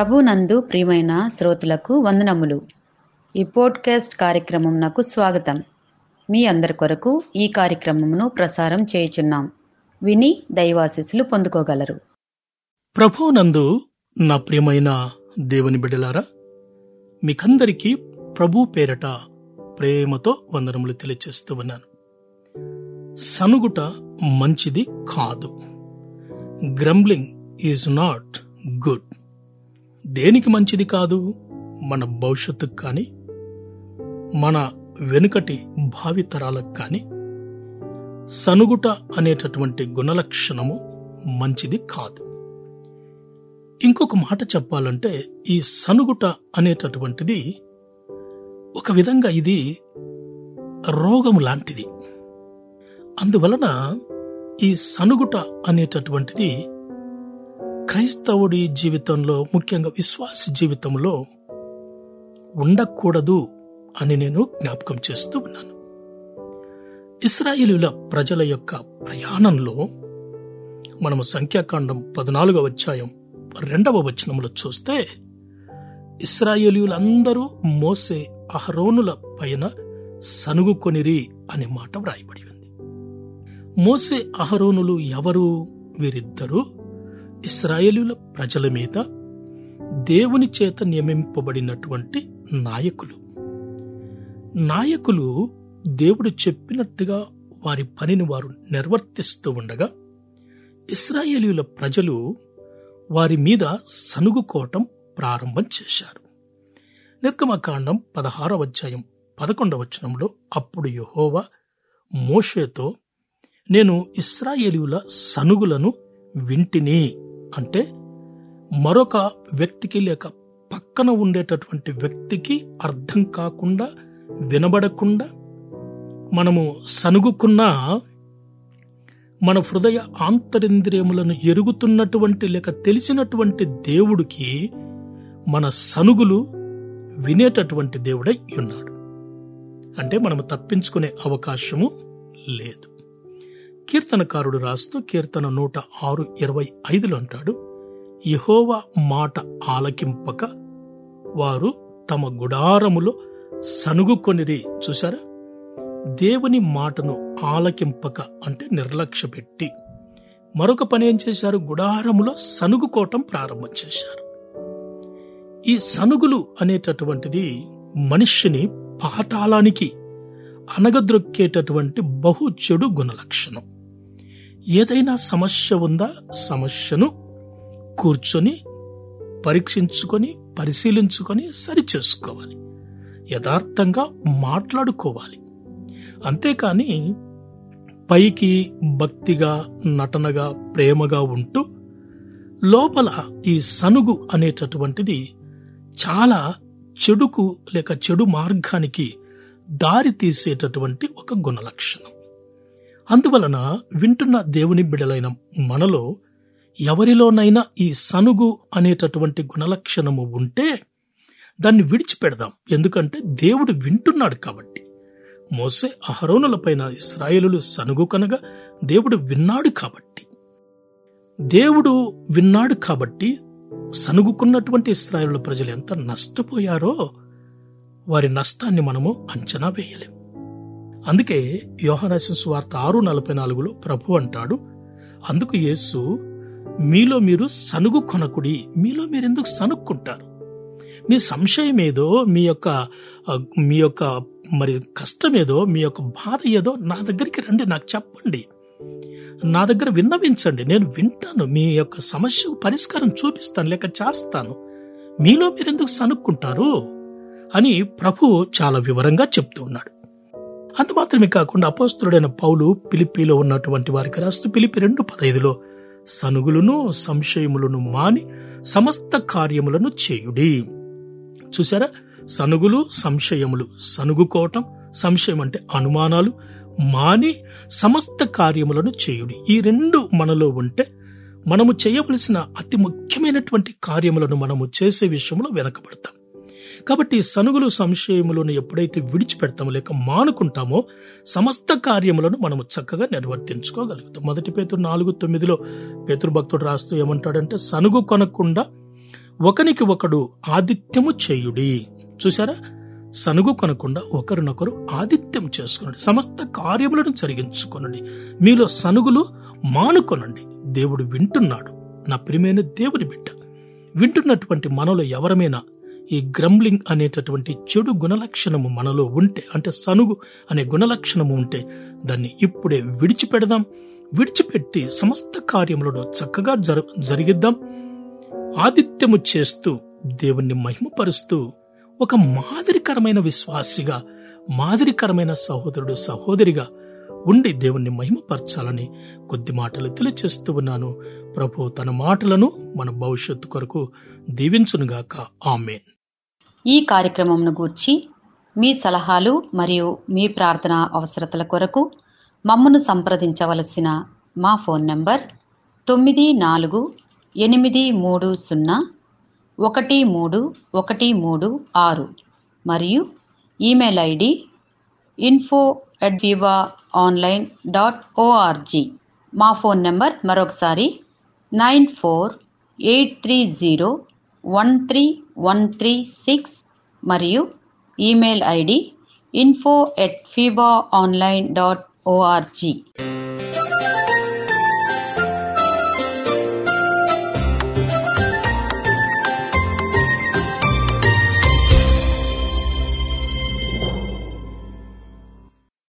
ప్రభునందు ప్రియమైన శ్రోతలకు వందనములు. ఈ పోడ్కాస్ట్ కార్యక్రమం నాకు స్వాగతం. మీ అందరి కొరకు ఈ కార్యక్రమమును ప్రసారం చేయుచున్నాం. విని దైవాశీస్సులు పొందుకోగలరు. ప్రభునందు నా ప్రియమైన దేవుని బిడ్డలారా మీకందరికీ ప్రభు పేరట ప్రేమతో వందనములు తెలియచేస్తూ ఉన్నాను. సనుగుట మంచిది కాదు. గ్రంబ్లింగ్ ఈజ్ నాట్ గుడ్ దేనికి మంచిది కాదు? మన భవిష్యత్తుకు కానీ మన వెనుకటి భావితరాలకు కానీ సనుగుట అనేటటువంటి గుణలక్షణము మంచిది కాదు. ఇంకొక మాట చెప్పాలంటే ఈ సనుగుట అనేటటువంటిది ఒక విధంగా ఇది రోగం లాంటిది. అందువలన ఈ సనుగుట అనేటటువంటిది క్రైస్తవుడి జీవితంలో ముఖ్యంగా విశ్వాసి జీవితంలో ఉండకూడదు అని నేను జ్ఞాపకం చేస్తూ ఉన్నాను. ఇస్రాయిలుల ప్రజల యొక్క ప్రయాణంలో మనము సంఖ్యాకాండం పద్నాలుగవ అధ్యాయం రెండవ వచనంలో చూస్తే ఇస్రాయేలీయులందరూ మోసే అహరోనుల పైన సనుగుకొనిరి అనే మాట వ్రాయబడి ఉంది. మోసే అహరోనులు ఎవరు? వీరిద్దరూ ఇస్రాయేలుల ప్రజల మీద దేవుని చేత నియమింపబడినటువంటి నాయకులు. నాయకులు దేవుడు చెప్పినట్టుగా వారి పనిని వారు నిర్వర్తిస్తూ ఉండగా ఇస్రాయేలీయుల ప్రజలు వారి మీద సనుగుకోవటం ప్రారంభం చేశారు. నిర్గమకాండం పదహారవ అధ్యాయం పదకొండవ వచనంలో అప్పుడు యహోవా మోషేతో నేను ఇస్రాయేలీయుల సనుగులను వింటిని. అంటే మరొక వ్యక్తికి లేక పక్కన ఉండేటటువంటి వ్యక్తికి అర్థం కాకుండా వినబడకుండా మనము సనుగుకున్నా మన హృదయ ఆంతరింద్రియములను ఎరుగుతున్నటువంటి లేక తెలిసినటువంటి దేవుడికి మన సనుగులు వినేటటువంటి దేవుడై ఉన్నాడు. అంటే మనము తప్పించుకునే అవకాశము లేదు. కీర్తనకారుడు రాస్తూ కీర్తన నూట ఆరు ఇరవై ఐదులో అంటాడు యహోవా మాట ఆలకింపక వారు తమ గుడారములో సనుగుకొనిరి. చూసారా దేవుని మాటను ఆలకింపక అంటే నిర్లక్ష్య పెట్టి మరొక పని ఏం చేశారు? గుడారములో సనుగుకోవటం ప్రారంభం చేశారు. ఈ సనుగులు అనేటటువంటిది మనిషిని పాతాళానికి అనగద్రొక్కేటటువంటి బహు చెడు గుణలక్షణం. ఏదైనా సమస్య ఉందా? సమస్యను కూర్చొని పరీక్షించుకొని పరిశీలించుకొని సరిచేసుకోవాలి. యథార్థంగా మాట్లాడుకోవాలి. అంతేకాని పైకి భక్తిగా నటనగా ప్రేమగా ఉంటూ లోపల ఈ సనుగు అనేటటువంటిది చాలా చెడుకు లేక చెడు మార్గానికి దారి తీసేటటువంటి ఒక గుణలక్షణం. అందువలన వింటున్న దేవుని బిడలైన మనలో ఎవరిలోనైనా ఈ సనుగు అనేటటువంటి గుణలక్షణము ఉంటే దాన్ని విడిచిపెడదాం. ఎందుకంటే దేవుడు వింటున్నాడు కాబట్టి. మోసే అహరోనులపైన ఇస్రాయేలులు సనుగు కనగా దేవుడు విన్నాడు కాబట్టి. దేవుడు విన్నాడు కాబట్టి సనుగుకున్నటువంటి ఇస్రాయేలుల ప్రజలు ఎంత నష్టపోయారో వారి నష్టాన్ని మనము అంచనా వేయలేం. అందుకే యోహనాశం స్వార్త ఆరు నలభై నాలుగులో ప్రభు అంటాడు అందుకు యేసు మీలో మీరు సనుగు కొనకుడి మీలో మీరు ఎందుకు సనుక్కుంటారు? మీ సంశయం ఏదో మీ యొక్క మీ యొక్క మరి కష్టం ఏదో మీ యొక్క బాధ ఏదో నా దగ్గరికి రండి నాకు చెప్పండి. నా దగ్గర విన్నవించండి. నేను వింటాను. మీ యొక్క సమస్యకు పరిష్కారం చూపిస్తాను లేక చేస్తాను. మీలో మీరెందుకు సనుక్కుంటారు? అని ప్రభు చాలా వివరంగా చెప్తూ ఉన్నాడు. అంత మాత్రమే కాకుండా అపోస్తుడైన పౌలు పిలిపిలో ఉన్నటువంటి వారికి రాస్తూ పిలిపి రెండు పదైదులో సనుగులను సంశయములను మాని సమస్త కార్యములను చేయుడి. చూసారా సనుగులు సంశయములు. సనుగుకోవటం సంశయం అంటే అనుమానాలు. మాని సమస్త కార్యములను చేయుడి. ఈ రెండు మనలో ఉంటే మనము చేయవలసిన అతి ముఖ్యమైనటువంటి కార్యములను మనము చేసే విషయంలో వెనకబడతాం. కాబట్టి సనుగులు సంశయములను ఎప్పుడైతే విడిచిపెడతామో లేక మానుకుంటామో సమస్త కార్యములను మనము చక్కగా నిర్వర్తించుకోగలుగుతాం. మొదటి పేతురు నాలుగు తొమ్మిదిలో పేతురు భక్తుడు రాస్తూ ఏమంటాడంటే సనుగు కొనకుండా ఒకనికి ఒకడు ఆదిత్యము చేయుడి. చూసారా సనుగు కొనకుండా ఒకరినొకరు ఆదిత్యం చేసుకునండి. సమస్త కార్యములను జరిగించుకొనండి. మీలో సనుగులు మానుకొనండి. దేవుడు వింటున్నాడు. నా ప్రియమైన దేవుని బిడ్డ వింటున్నటువంటి మనలో ఎవరమైనా ఈ గ్రంబ్లింగ్ అనేటటువంటి చెడు గుణలక్షణము మనలో ఉంటే అంటే సనుగు అనే గుణలక్షణము ఉంటే దాన్ని ఇప్పుడే విడిచిపెడదాం. విడిచిపెట్టి సమస్త కార్యములను చక్కగా జర జరిగిద్దాం. ఆదిత్యము చేస్తూ దేవుణ్ణి మహిమపరుస్తూ ఒక మాదిరికరమైన విశ్వాసిగా మాదిరికరమైన సహోదరుడు సహోదరిగా ఉండి దేవుణ్ణి మహిమపరచాలని కొద్ది మాటలు తెలియచేస్తూ ఉన్నాను. ప్రభు తన మాటలను మన భవిష్యత్తు కొరకు దీవించునుగాక. ఆమెన్. ఈ కార్యక్రమంను గూర్చి మీ సలహాలు మరియు మీ ప్రార్థన అవసరతల కొరకు మమ్మను సంప్రదించవలసిన మా ఫోన్ నంబర్ తొమ్మిది నాలుగు ఎనిమిది మూడు సున్నా ఒకటి మూడు ఒకటి మూడు ఆరు మరియు email ID info at వివా online dot ORG మా ఫోన్ నెంబర్ మరొకసారి nine four eight three zero one three one three six మరియు email ID info at FIBA online dot ORG